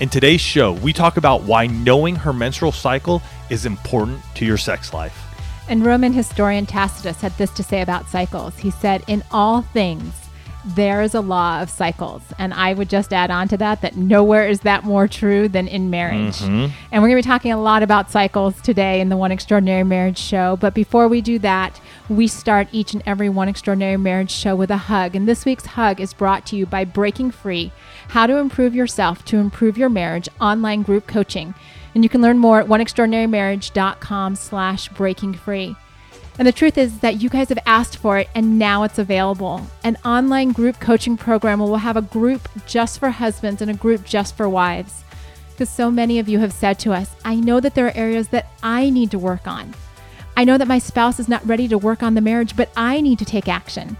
In today's show, we talk about why knowing her menstrual cycle is important to your sex life. And Roman historian Tacitus had this to say about cycles. He said, In all things, there is a law of cycles. And I would just add on to that that nowhere is that more true than in marriage. Mhm. And we're going to be talking a lot about cycles today in the One Extraordinary Marriage show. But before we do that, we start each and every One Extraordinary Marriage show with a hug. And this week's hug is brought to you by Breaking Free How to Improve Yourself to Improve Your Marriage online group coaching. And you can learn more at oneextraordinarymarriage.com slash breaking free. And the truth is that you guys have asked for it and now it's available. An online group coaching program will have a group just for husbands and a group just for wives. Because so many of you have said to us, I know that there are areas that I need to work on. I know that my spouse is not ready to work on the marriage, but I need to take action.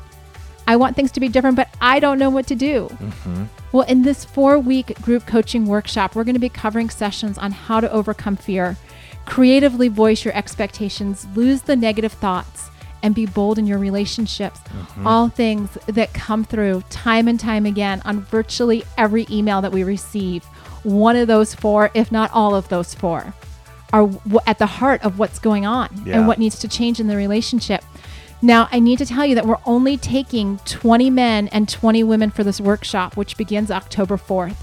I want things to be different, but I don't know what to do. Mm-hmm. Well, in this four week group coaching workshop, we're going to be covering sessions on how to overcome fear, creatively voice your expectations, lose the negative thoughts, and be bold in your relationships. Mm-hmm. All things that come through time and time again on virtually every email that we receive. One of those four, if not all of those four, are w- at the heart of what's going on Yeah. and what needs to change in the relationship. Now, I need to tell you that we're only taking 20 men and 20 women for this workshop, which begins October 4th.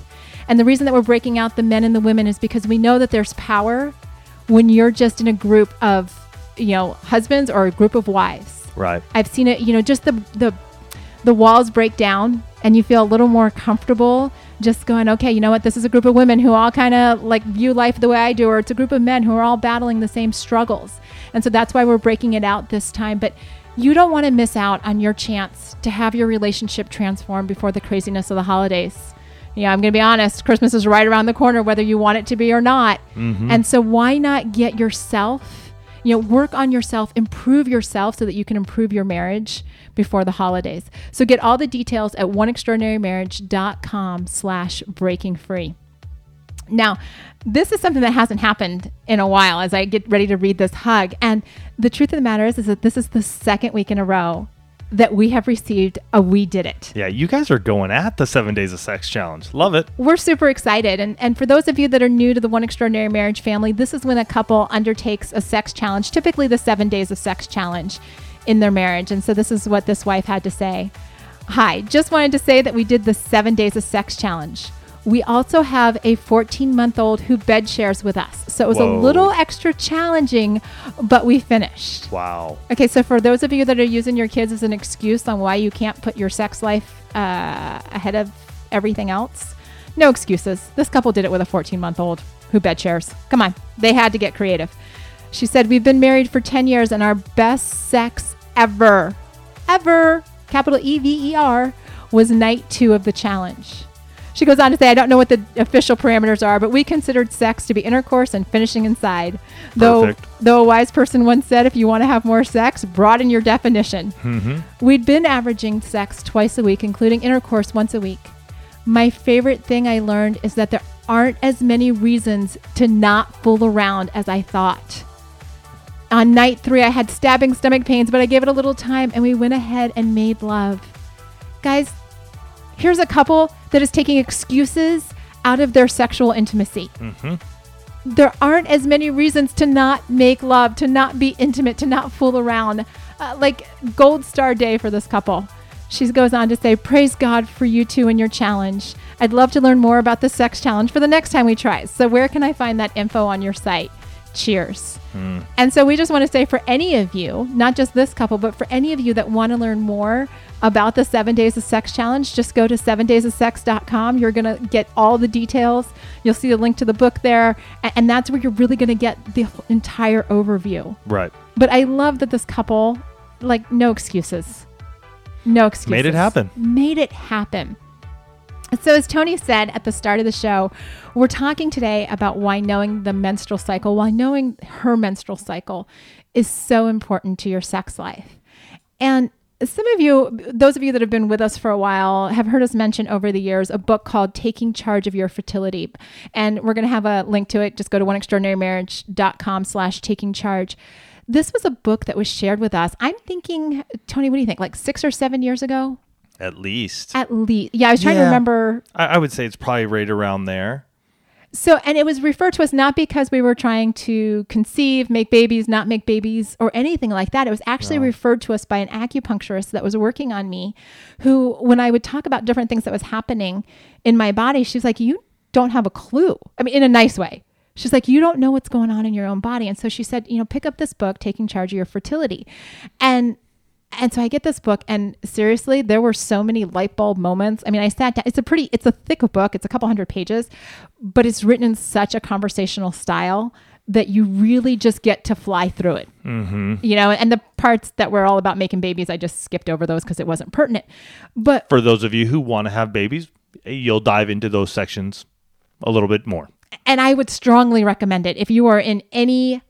And the reason that we're breaking out the men and the women is because we know that there's power when you're just in a group of, you know, husbands or a group of wives. Right. I've seen it, you know, just the the the walls break down and you feel a little more comfortable just going, okay, you know what, this is a group of women who all kind of like view life the way I do, or it's a group of men who are all battling the same struggles. And so that's why we're breaking it out this time. But you don't want to miss out on your chance to have your relationship transformed before the craziness of the holidays. Yeah, I'm going to be honest, Christmas is right around the corner, whether you want it to be or not. Mm-hmm. And so why not get yourself you know work on yourself improve yourself so that you can improve your marriage before the holidays. So get all the details at oneextraordinarymarriage.com slash breaking free. Now this is something that hasn't happened in a while as i get ready to read this hug. And the truth of the matter is is that this is the second week in a row that we have received a we did it Yeah, you guys are going at the seven days of sex challenge. Love it. we're super excited. And, and for those of you that are new to the One Extraordinary Marriage family, this is when a couple undertakes a sex challenge, typically the seven days of sex challenge in their marriage. And so this is what this wife had to say. Hi, just wanted to say that we did the seven days of sex challenge. We also have a 14 month old who bed shares with us. So it was Whoa. a little extra challenging, but we finished. Wow. Okay, so for those of you that are using your kids as an excuse on why you can't put your sex life uh, ahead of everything else, no excuses. This couple did it with a 14 month old who bed shares. Come on, they had to get creative. She said, We've been married for 10 years and our best sex ever, ever, capital E V E R, was night two of the challenge. She goes on to say, I don't know what the official parameters are, but we considered sex to be intercourse and finishing inside. Though, Perfect. though a wise person once said, if you want to have more sex, broaden your definition. Mm-hmm. We'd been averaging sex twice a week, including intercourse once a week. My favorite thing I learned is that there aren't as many reasons to not fool around as I thought. On night three, I had stabbing stomach pains, but I gave it a little time and we went ahead and made love. Guys, here's a couple that is taking excuses out of their sexual intimacy. Mm-hmm. There aren't as many reasons to not make love, to not be intimate, to not fool around. Uh, like gold star day for this couple. She goes on to say, Praise God for you two and your challenge. I'd love to learn more about the sex challenge for the next time we try. So, where can I find that info on your site? Cheers. And so, we just want to say for any of you, not just this couple, but for any of you that want to learn more about the seven days of sex challenge, just go to seven days of sex.com. You're going to get all the details. You'll see the link to the book there. And that's where you're really going to get the entire overview. Right. But I love that this couple, like, no excuses. No excuses. Made it happen. Made it happen. So, as Tony said at the start of the show, we're talking today about why knowing the menstrual cycle, why knowing her menstrual cycle is so important to your sex life. And some of you, those of you that have been with us for a while, have heard us mention over the years a book called Taking Charge of Your Fertility. And we're going to have a link to it. Just go to oneextraordinarymarriage.com slash taking charge. This was a book that was shared with us. I'm thinking, Tony, what do you think? Like six or seven years ago? At least. At least. Yeah, I was trying to remember I, I would say it's probably right around there. So, and it was referred to us not because we were trying to conceive, make babies, not make babies, or anything like that. It was actually referred to us by an acupuncturist that was working on me, who, when I would talk about different things that was happening in my body, she was like, You don't have a clue. I mean, in a nice way. She's like, You don't know what's going on in your own body. And so she said, You know, pick up this book, Taking Charge of Your Fertility. And and so I get this book, and seriously, there were so many light bulb moments. I mean, I sat down. It's a pretty, it's a thick book. It's a couple hundred pages, but it's written in such a conversational style that you really just get to fly through it. Mm-hmm. You know, and the parts that were all about making babies, I just skipped over those because it wasn't pertinent. But For those of you who want to have babies, you'll dive into those sections a little bit more. and I would strongly recommend it if you are in any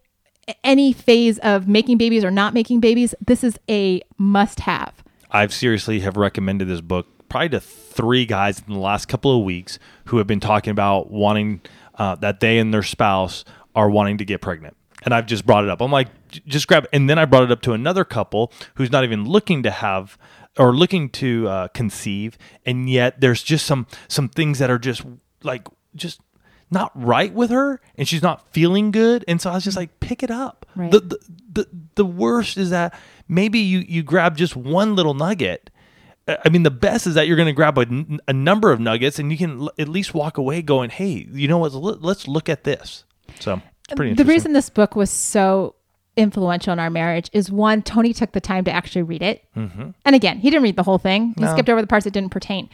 any phase of making babies or not making babies. This is a must have. I've seriously have recommended this book probably to three guys in the last couple of weeks who have been talking about wanting uh, that they and their spouse are wanting to get pregnant. And I've just brought it up. I'm like, just grab. And then I brought it up to another couple who's not even looking to have or looking to uh, conceive, and yet there's just some some things that are just like just not right with her, and she's not feeling good. And so I was just like, pick it up. Right. The, the the the worst is that maybe you you grab just one little nugget. I mean, the best is that you're going to grab a, a number of nuggets, and you can l- at least walk away going, "Hey, you know what? Let- Let's look at this." So the reason this book was so influential in our marriage is one, Tony took the time to actually read it. Mm-hmm. And again, he didn't read the whole thing, he skipped over the parts that didn't pertain.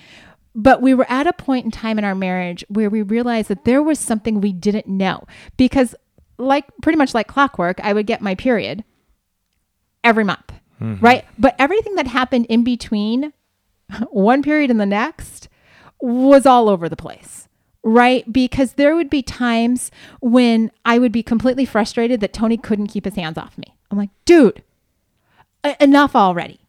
But we were at a point in time in our marriage where we realized that there was something we didn't know. Because, like pretty much like clockwork, I would get my period every month, Mm-hmm. right? But everything that happened in between one period and the next was all over the place, right? Because there would be times when I would be completely frustrated that Tony couldn't keep his hands off me. I'm like, dude, enough already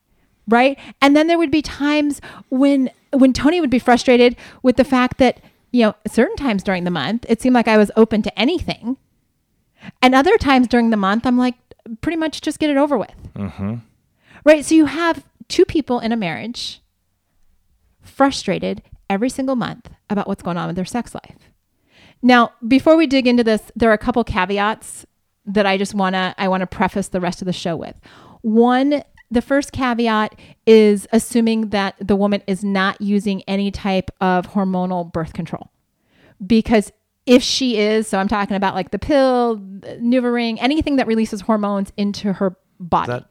right? And then there would be times when when tony would be frustrated with the fact that you know certain times during the month it seemed like i was open to anything. And other times during the month i'm like pretty much just get it over with. Mm-hmm. Right? So you have two people in a marriage frustrated every single month about what's going on with their sex life. Now before we dig into this there are a couple caveats that i just want to i want to preface the rest of the show with. One the first caveat is assuming that the woman is not using any type of hormonal birth control because if she is so i'm talking about like the pill NuvaRing, anything that releases hormones into her body is that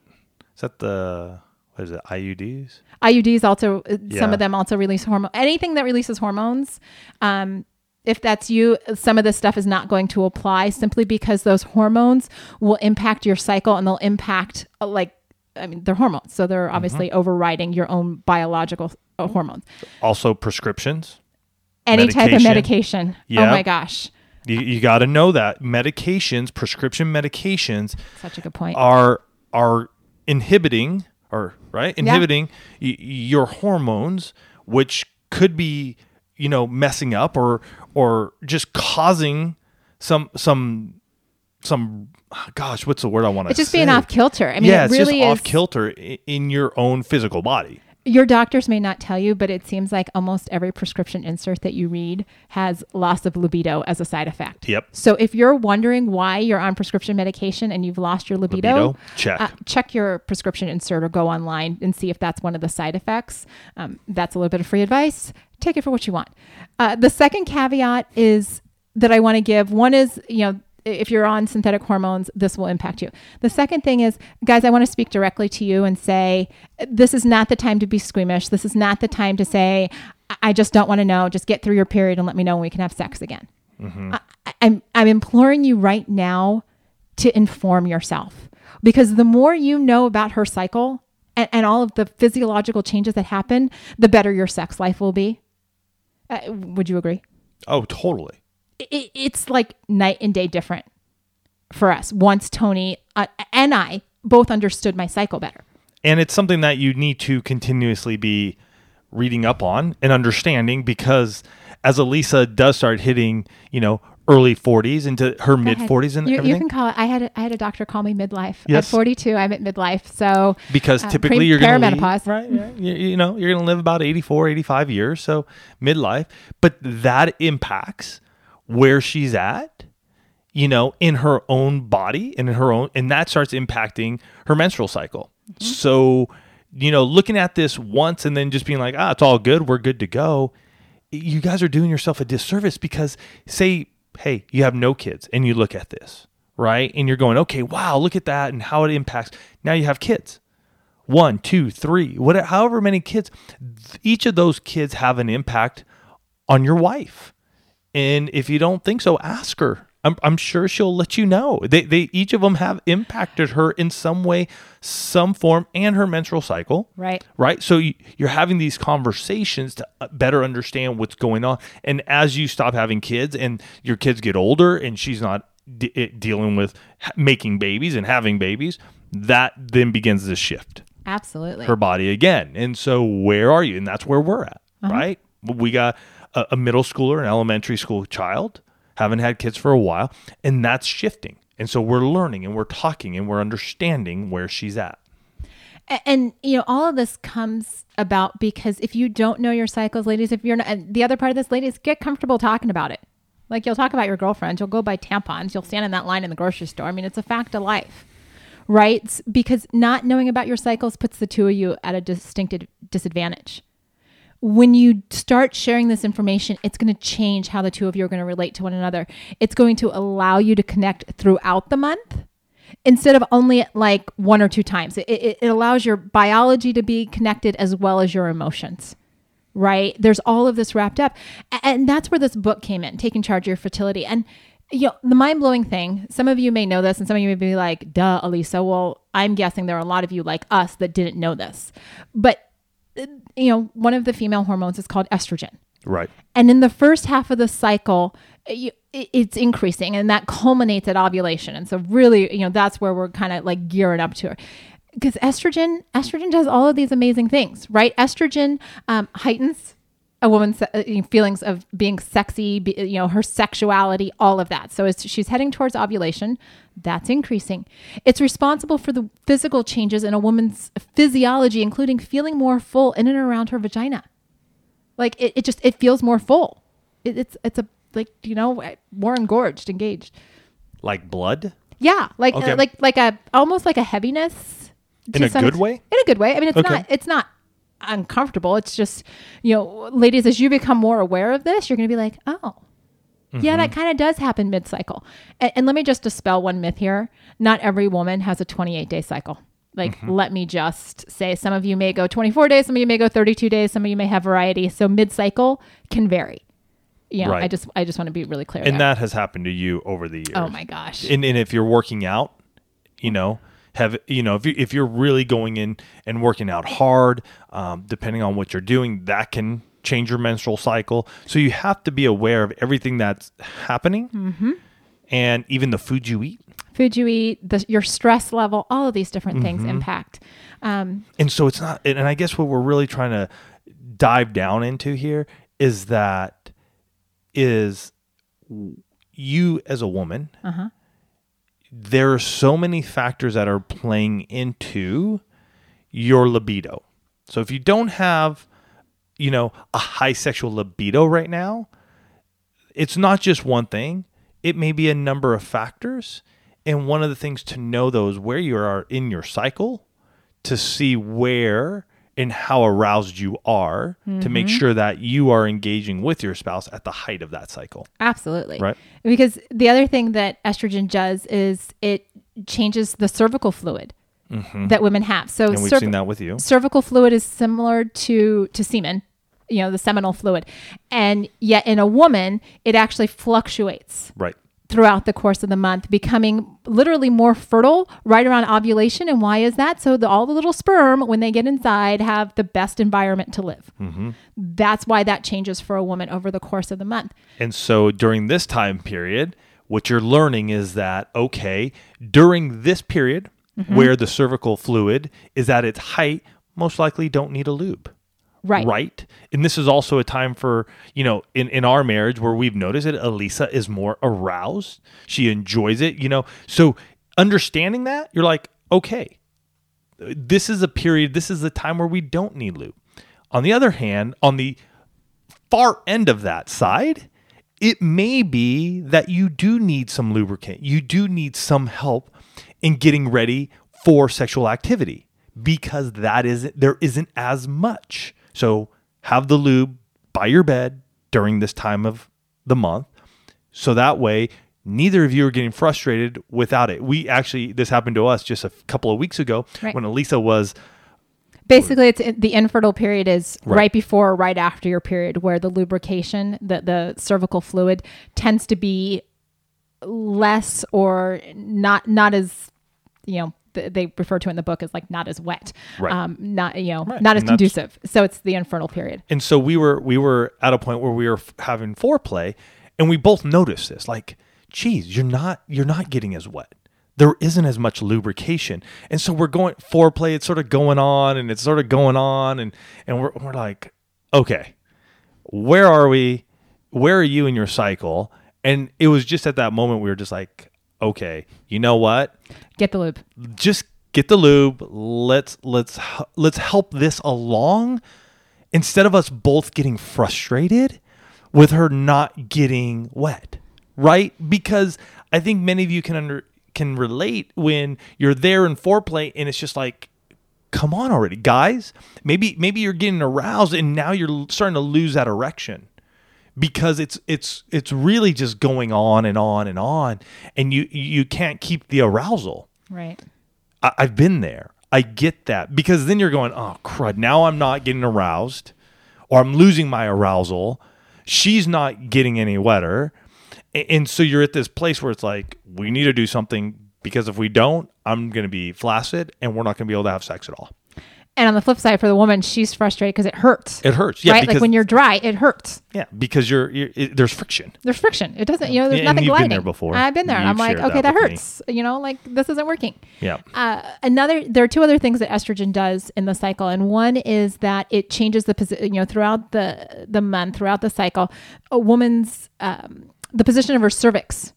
is that the what is it? IUDs? IUDs also uh, some of them also release hormone anything that releases hormones um if that's you some of this stuff is not going to apply simply because those hormones will impact your cycle and they'll impact uh, like I mean they're hormones. So they're obviously overriding your own biological uh, hormones. Also prescriptions. any type of Medication. medication. Oh my gosh. You, you got to know that. Medications, prescription medications, such a good point. are are inhibiting or right? Inhibiting y- your hormones which could be you know messing up or or just causing some some some gosh what's the word i want to it's just say? being off kilter I mean yeah it it's really just off kilter in your own physical body your doctors may not tell you, but it seems like almost every prescription insert that you read has loss of libido as a side effect. Yep. So if you're wondering why you're on prescription medication and you've lost your libido, Libido, check. Uh, check your prescription insert or go online and see if that's one of the side effects. Um, that's a little bit of free advice. Take it for what you want. Uh, the second caveat is that I want to give. One is, you know, if you're on synthetic hormones, this will impact you. The second thing is, guys, I want to speak directly to you and say, this is not the time to be squeamish. This is not the time to say, I- just don't want to know. Just get through your period and let me know when we can have sex again. I, I'm, I'm imploring you right now to inform yourself because the more you know about her cycle and, and all of the physiological changes that happen, the better your sex life will be. Uh, would you agree? Oh, totally. It, it's like night and day different for us. Once Tony uh, and I both understood my cycle better. And it's something that you need to continuously be reading up on and understanding because as Alisa does start hitting, you know, early 40s into her mid 40s and you, everything. You can call it. I had a, I had a doctor call me midlife. Yes. At 42, I'm at midlife. So because uh, typically pre- you're going to perimenopause. right? Yeah, you, you know, you're going to live about 84, 85 years, so midlife. But that impacts where she's at, you know, in her own body and in her own, and that starts impacting her menstrual cycle. Mm-hmm. So, you know, looking at this once and then just being like, ah, it's all good, we're good to go. You guys are doing yourself a disservice because, say, hey, you have no kids and you look at this, right? And you're going, okay, wow, look at that and how it impacts. Now you have kids one, two, three, whatever, however many kids, each of those kids have an impact on your wife. And if you don't think so, ask her. I'm, I'm sure she'll let you know. They, they each of them have impacted her in some way, some form, and her menstrual cycle. Right. Right. So you, you're having these conversations to uh, better understand what's going on. And as you stop having kids and your kids get older and she's not de- dealing with making babies and having babies, that then begins this shift Absolutely. her body again. And so where are you? And that's where we're at, right? We got a, a middle schooler, an elementary school child, haven't had kids for a while, and that's shifting. And so we're learning and we're talking and we're understanding where she's at. And you know all of this comes about because if you don't know your cycles ladies if you're not the other part of this ladies get comfortable talking about it like you'll talk about your girlfriends you'll go buy tampons you'll stand in that line in the grocery store i mean it's a fact of life right because not knowing about your cycles puts the two of you at a distinct disadvantage when you start sharing this information, it's going to change how the two of you are going to relate to one another. It's going to allow you to connect throughout the month instead of only like one or two times. It, it, it allows your biology to be connected as well as your emotions. Right? There's all of this wrapped up. And that's where this book came in, Taking Charge of Your Fertility. And you know, the mind blowing thing, some of you may know this and some of you may be like, duh, Alisa. Well, I'm guessing there are a lot of you like us that didn't know this. But you know, one of the female hormones is called estrogen. Right. And in the first half of the cycle, it's increasing and that culminates at ovulation. And so really, you know, that's where we're kind of like gearing up to it. Because estrogen, estrogen does all of these amazing things, right? Estrogen um, heightens a woman's uh, feelings of being sexy, you know, her sexuality, all of that. So as she's heading towards ovulation, that's increasing. It's responsible for the physical changes in a woman's physiology, including feeling more full in and around her vagina. Like it, it just it feels more full. It, it's it's a like you know more engorged, engaged. Like blood Yeah, like Okay. uh, like like a almost like a heaviness. in a good way. In a good way. I mean, it's Okay. not it's not uncomfortable. It's just you know, ladies, as you become more aware of this, you're going to be like, oh. Yeah, Mm-hmm. that kind of does happen mid cycle. And, and let me just dispel one myth here. Not every woman has a 28 day cycle. Like, Mm-hmm. let me just say some of you may go 24 days, some of you may go 32 days, some of you may have variety. So mid cycle can vary. You know, I just I just want to be really clear. And there. that has happened to you over the years. oh my gosh. and, and if you're working out, you know, have you know if you if you're really going in and working out hard, um, depending on what you're doing, that can change your menstrual cycle. So you have to be aware of everything that's happening, Mm-hmm. and even the food you eat. food you eat, the, your stress level, all of these different things Mm-hmm. impact. Um, And so it's not. And I guess what we're really trying to dive down into here is that is you as a woman. Uh-huh. There are so many factors that are playing into your libido. So if you don't have, you know, a high sexual libido right now, it's not just one thing. It may be a number of factors. And one of the things to know those where you are in your cycle to see where and how aroused you are to make sure that you are engaging with your spouse at the height of that cycle. absolutely. Right. Because the other thing that estrogen does is it changes the cervical fluid that women have. So Mm-hmm. And we've cerv- seen that with you. cervical fluid is similar to to semen, you know, the seminal fluid. And yet in a woman, it actually fluctuates. Right. Throughout the course of the month, becoming literally more fertile right around ovulation. And why is that? So the, all the little sperm, when they get inside, have the best environment to live. That's why that changes for a woman over the course of the month. And so during this time period, what you're learning is that, okay, during this period Mm-hmm. where the cervical fluid is at its height, most likely don't need a lube. Right. Right. And this is also a time for, you know, in, in our marriage where we've noticed that Alisa is more aroused. She enjoys it, you know. So understanding that, you're like, okay, this is a period, this is the time where we don't need lube. On the other hand, on the far end of that side, it may be that you do need some lubricant. You do need some help in getting ready for sexual activity because that isn't there isn't as much. So have the lube by your bed during this time of the month. So that way neither of you are getting frustrated without it. We actually this happened to us just a couple of weeks ago Right. when Alisa was Basically, it's the infertile period is Right. right. before or right after your period, where the lubrication, the the cervical fluid, tends to be less or not not as you know th- they refer to in the book as like not as wet, Right. um, not you know Right. not as And conducive. So it's the infertile period. and so we were we were at a point where we were f- having foreplay and we both noticed this like geez you're not you're not getting as wet there isn't as much lubrication and so we're going foreplay it's sort of going on and it's sort of going on and and we're, we're like okay where are we where are you in your cycle and it was just at that moment we were just like okay you know what? Get the lube. just get the lube. Let's let's let's help this along. Instead of us both getting frustrated with her not getting wet right? Because i think many of you can under can relate when you're there in foreplay and it's just like come on already guys. Maybe maybe you're getting aroused and now you're starting to lose that erection because it's it's it's really just going on and on and on and you you can't keep the arousal Right. I, I've been there. I get that because then you're going, oh crud! Now I'm not getting aroused, or I'm losing my arousal. She's not getting any wetter, and so you're at this place where it's like we need to do something because if we don't, I'm going to be flaccid and we're not going to be able to have sex at all. And on the flip side, for the woman, she's frustrated because it hurts. It hurts, yeah, right? because Like when you're dry, it hurts. yeah, because you're, you're it, there's friction. There's friction. It doesn't, you know, there's And nothing you've been gliding. there before. I've been there. and I'm like, okay, that that with me. hurts. You know, like this isn't working. Yeah, Uh, another, there are two other things that estrogen does in the cycle, and one is that it changes the position. You know, throughout the the month, throughout the cycle, a woman's um, the position of her cervix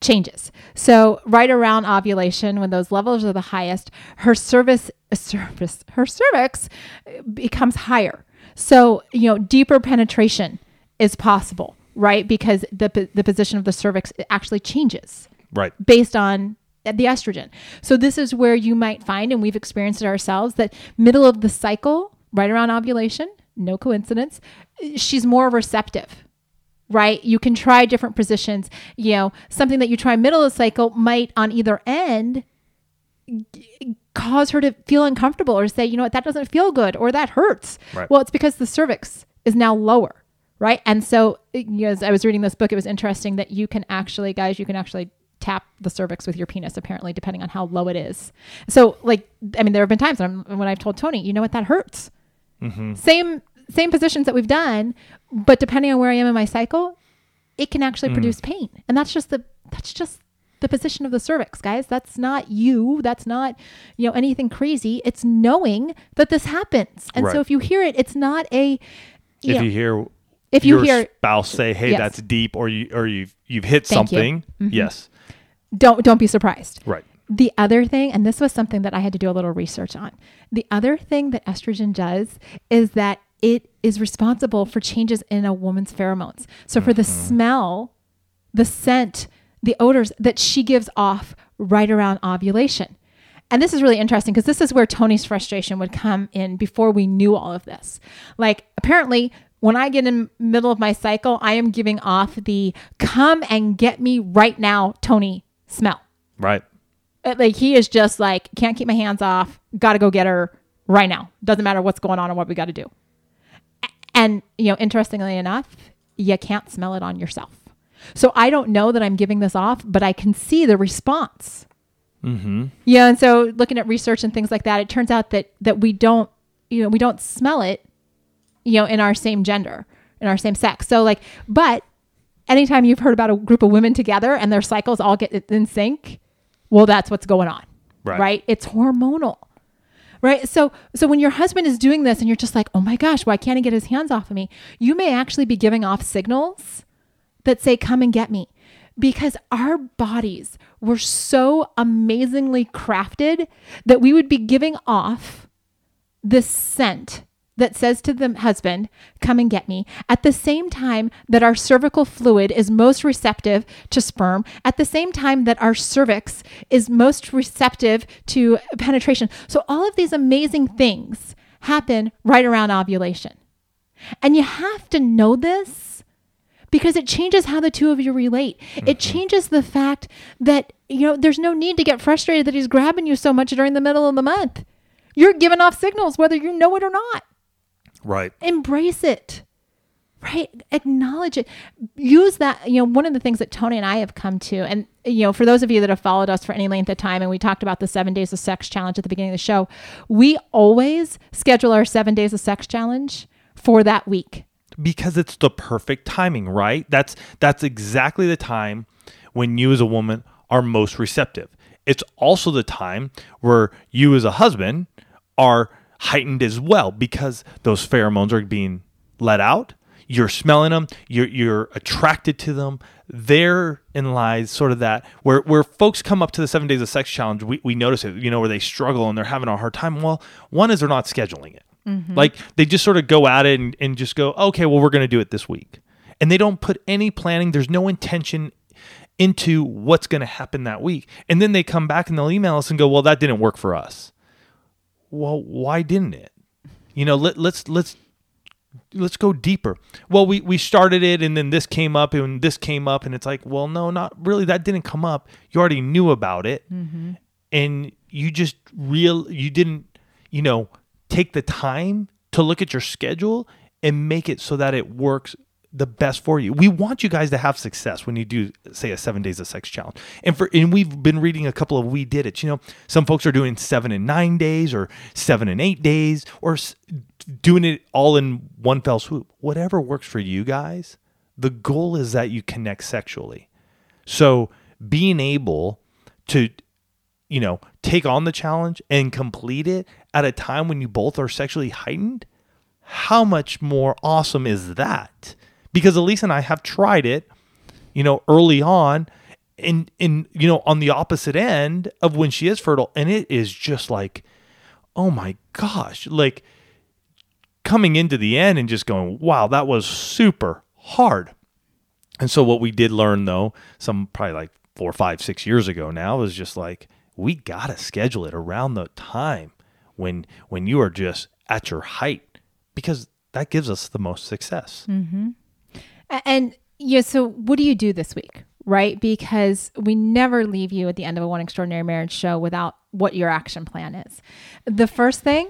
changes. So right around ovulation, when those levels are the highest, her cervix, cervix, uh, her cervix uh, becomes higher. So you know, deeper penetration is possible, right? Because the the position of the cervix actually changes right. based on the estrogen. So this is where you might find, and we've experienced it ourselves, that middle of the cycle, right around ovulation, no coincidence, she's more receptive. Right? You can try different positions. You know, something that you try middle of the cycle might on either end g- cause her to feel uncomfortable or say, you know what, that doesn't feel good or that hurts. Right. Well, it's because the cervix is now lower. Right. And so, uh, you know, as I was reading this book, it was interesting that you can actually, guys, you can actually tap the cervix with your penis, apparently, depending on how low it is. So, like, I mean, there have been times when, I'm, when I've told Tony, you know what, that hurts. Mm-hmm. Same same positions that we've done, but depending on where I am in my cycle, it can actually hmm. produce pain. And that's just the that's just the position of the cervix, guys. That's not you. That's not, you know, anything crazy. It's knowing that this happens. And Right. so if you hear it, it's not a you If know, you hear if you your hear spouse say, "Hey, Yes. that's deep," or you or you've you've hit Thank you. something, mm-hmm. yes, don't don't be surprised. right. The other thing, and this was something that I had to do a little research on. The other thing that estrogen does is that it is responsible for changes in a woman's pheromones. So for the smell, the scent, the odors that she gives off right around ovulation. And this is really interesting because this is where Tony's frustration would come in before we knew all of this. Like apparently when I get in middle of my cycle, I am giving off the come and get me right now, Tony smell. Right. Uh, like he is just like can't keep my hands off gotta go get her right now doesn't matter what's going on or what we got to do and you know interestingly enough you can't smell it on yourself So I don't know that I'm giving this off, but I can see the response. Mm-hmm. Yeah, and so looking at research and things like that, it turns out that that we don't, you know, we don't smell it, you know, in our same gender, in our same sex. So like, but anytime you've heard about a group of women together and their cycles all get in sync, well, that's what's going on, Right. right? It's hormonal, right? So so when your husband is doing this and you're just like, oh my gosh, why can't he get his hands off of me? You may actually be giving off signals that say, come and get me. Because our bodies were so amazingly crafted that we would be giving off this scent that says to the husband, Come and get me, at the same time that our cervical fluid is most receptive to sperm, at the same time that our cervix is most receptive to penetration. So, all of these amazing things happen right around ovulation. And you have to know this because it changes how the two of you relate. It mm-hmm. changes the fact that, you know, there's no need to get frustrated that he's grabbing you so much during the middle of the month. You're giving off signals whether you know it or not. Right. Embrace it. Right? Acknowledge it. Use that. You know, one of the things that Tony and I have come to, and, you know, for those of you that have followed us for any length of time, and we talked about the seven days of sex challenge at the beginning of the show, we always schedule our seven days of sex challenge for that week. because it's the perfect timing, right? That's that's exactly the time when you as a woman are most receptive. It's also the time where you as a husband are heightened as well because those pheromones are being let out. You're smelling them. You're you're attracted to them. Therein lies sort of that where where folks come up to the seven days of sex challenge. We we notice it. You know where they struggle and they're having a hard time. Well, one is they're not scheduling it. Mm-hmm. Like they just sort of go at it and, and just go, okay, well, we're going to do it this week. And they don't put any planning. There's no intention into what's going to happen that week. And then they come back and they'll email us and go, well, that didn't work for us. Well, why didn't it? You know, let, let's, let's, let's go deeper. Well, we, we started it and then this came up and this came up and it's like, well, no, not really. That didn't come up. You already knew about it mm-hmm. and you just real, you didn't, you know, take the time to look at your schedule and make it so that it works the best for you. We want you guys to have success when you do say a 7 days of sex challenge. And for and we've been reading a couple of we did it. You know, some folks are doing 7 and 9 days or 7 and 8 days or doing it all in one fell swoop. Whatever works for you guys. The goal is that you connect sexually. So, being able to you know, take on the challenge and complete it at a time when you both are sexually heightened, how much more awesome is that? Because Elise and I have tried it, you know, early on in in you know, on the opposite end of when she is fertile and it is just like oh my gosh, like coming into the end and just going, wow, that was super hard. And so what we did learn though, some probably like four, five, six years ago now, is just like we gotta schedule it around the time when when you are just at your height because that gives us the most success. A- And yeah, so what do you do this week? Right? Because we never leave you at the end of a One Extraordinary Marriage show without what your action plan is. The first thing,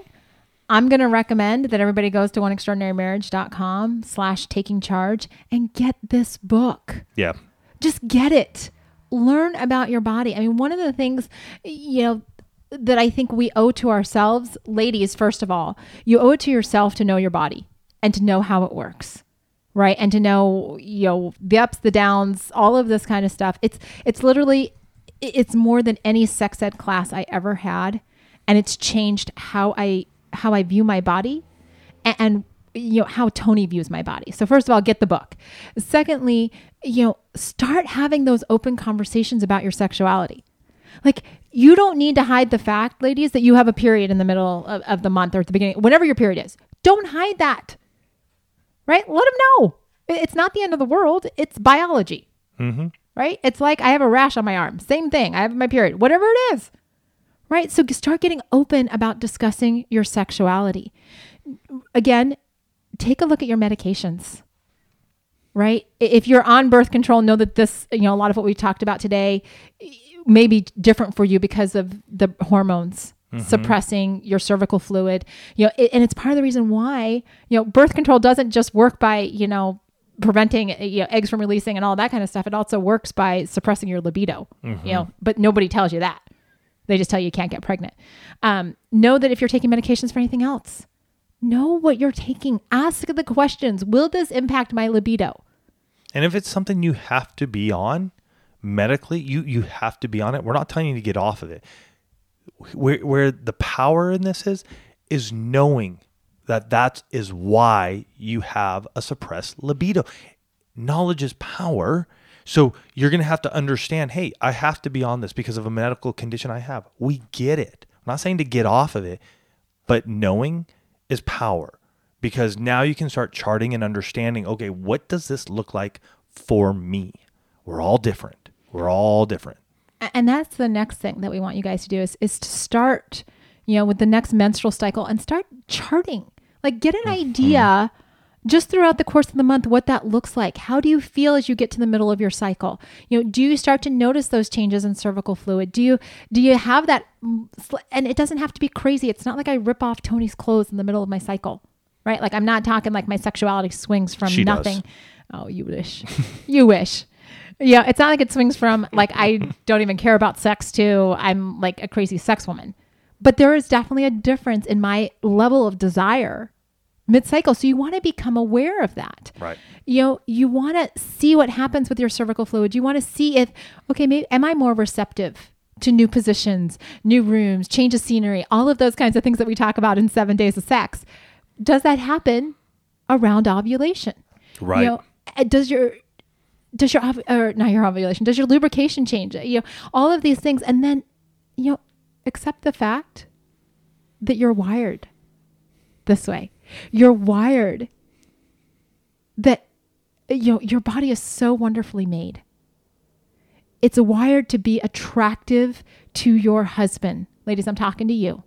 I'm going to recommend that everybody goes to oneextraordinarymarriage.com slash taking charge and get this book Yeah. just get it learn about your body i mean one of the things you know that i think we owe to ourselves ladies first of all you owe it to yourself to know your body and to know how it works right and to know you know the ups the downs all of this kind of stuff it's it's literally it's more than any sex ed class i ever had and it's changed how i how i view my body and, and you know how Tony views my body. So first of all, get the book. Secondly, you know, start having those open conversations about your sexuality. Like you don't need to hide the fact, ladies, that you have a period in the middle of, of the month or at the beginning, whenever your period is. Don't hide that. Right? Let them know. It's not the end of the world. It's biology. Mm-hmm. Right? It's like I have a rash on my arm. Same thing. I have my period. Whatever it is. Right? So start getting open about discussing your sexuality. Again, take a look at your medications right if you're on birth control know that this you know a lot of what we talked about today may be different for you because of the hormones Mm-hmm. suppressing your cervical fluid you know it, and it's part of the reason why you know birth control doesn't just work by you know preventing eh, you know, eggs from releasing and all that kind of stuff. It also works by suppressing your libido. You know, mm-hmm. but nobody tells you that. They just tell you you can't get pregnant. Um, know that if you're taking medications for anything else, know what you're taking. Ask the questions. Will this impact my libido? And if it's something you have to be on medically, you you have to be on it. We're not telling you to get off of it. Where where the power in this is is knowing that that is why you have a suppressed libido. Knowledge is power. So you're going to have to understand, hey, I have to be on this because of a medical condition I have. We get it. I'm not saying to get off of it, but knowing is power because now you can start charting and understanding, okay, what does this look like for me? We're all different. We're all different. And that's the next thing that we want you guys to do is, is to start, you know, with the next menstrual cycle and start charting. Like get an idea just throughout the course of the month what that looks like. How do you feel as you get to the middle of your cycle? You know, do you start to notice those changes in cervical fluid? Do you do you have that mm, and it doesn't have to be crazy. It's not like I rip off Tony's clothes in the middle of my cycle. Right? Like I'm not talking like my sexuality swings from She does. nothing. Oh, you wish. you wish. Yeah, it's not like it swings from like I don't even care about sex to I'm like a crazy sex woman. But there is definitely a difference in my level of desire mid cycle. So you want to become aware of that. Right. You know, you want to see what happens with your cervical fluid. You want to see if, okay, maybe am I more receptive to new positions, new rooms, change of scenery, all of those kinds of things that we talk about in seven days of sex. Does that happen around ovulation? Right. You know, uh, does your does your ov- or not your ovulation? Does your lubrication change? You know, all of these things, and then you know, accept the fact that you're wired this way. You're wired that you know your body is so wonderfully made. It's wired to be attractive to your husband. Ladies, I'm talking to you.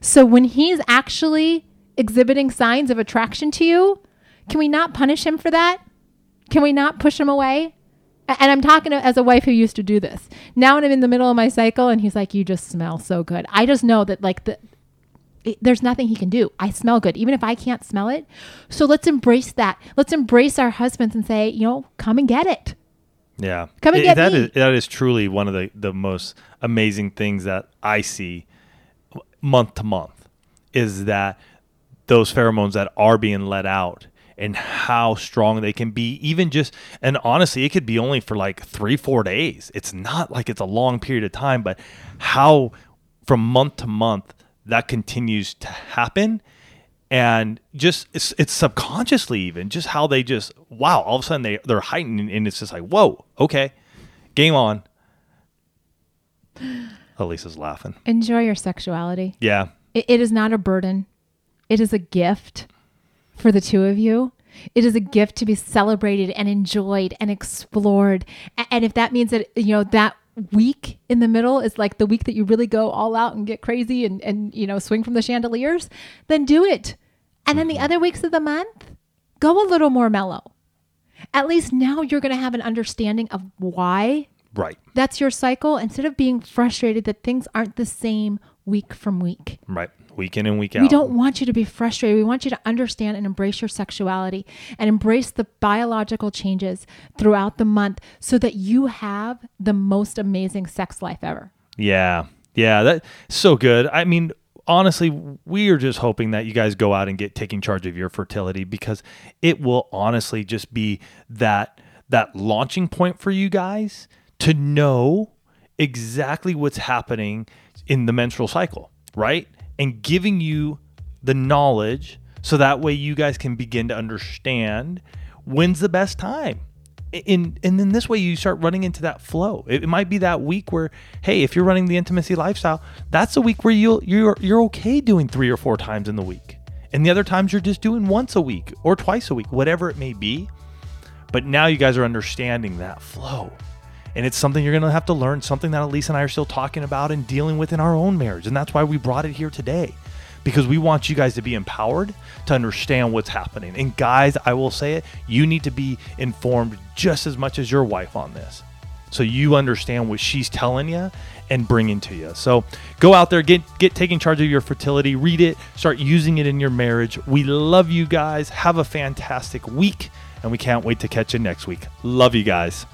So when he's actually exhibiting signs of attraction to you, can we not punish him for that? Can we not push him away? And I'm talking to, as a wife who used to do this. Now when I'm in the middle of my cycle and he's like, "You just smell so good." I just know that like the it, there's nothing he can do. I smell good, even if I can't smell it. So let's embrace that. Let's embrace our husbands and say, you know, come and get it. Yeah. Come and It- get that me. is- that is truly one of the, the most amazing things that I see month to month is that those pheromones that are being let out and how strong they can be even just and honestly it could be only for like three four days. It's not like it's a long period of time but how from month to month that continues to happen. And just it's, it's subconsciously even just how they just wow all of a sudden they they're heightened and it's just like whoa okay game on. Alisa's laughing. Enjoy your sexuality. yeah. It, it is not a burden. It is a gift for the two of you. It is a gift to be celebrated and enjoyed and explored. And if that means that, you know, that week in the middle is like the week that you really go all out and get crazy and, and you know, swing from the chandeliers, then do it. And then the mm-hmm. other weeks of the month, go a little more mellow. At least now you're going to have an understanding of why right that's your cycle instead of being frustrated that things aren't the same week from week. right week in and week out We don't want you to be frustrated. We want you to understand and embrace your sexuality and embrace the biological changes throughout the month so that you have the most amazing sex life ever. Yeah. Yeah, that's so good. I mean, honestly, we are just hoping that you guys go out and get taking charge of your fertility because it will honestly just be that that launching point for you guys to know exactly what's happening in the menstrual cycle, right? And giving you the knowledge so that way you guys can begin to understand when's the best time in and then this way you start running into that flow. It, it might be that week where, hey, if you're running the intimacy lifestyle, that's a week where you'll you're you're okay doing three or four times in the week, and the other times you're just doing once a week or twice a week, whatever it may be. But now you guys are understanding that flow. And it's something you're going to have to learn, something that Elise and I are still talking about and dealing with in our own marriage. And that's why we brought it here today because we want you guys to be empowered to understand what's happening. And guys, I will say it, you need to be informed just as much as your wife on this. So you understand what she's telling you and bringing to you. So go out there, get get taking charge of your fertility, read it, start using it in your marriage. We love you guys. Have a fantastic week and we can't wait to catch you next week. Love you guys.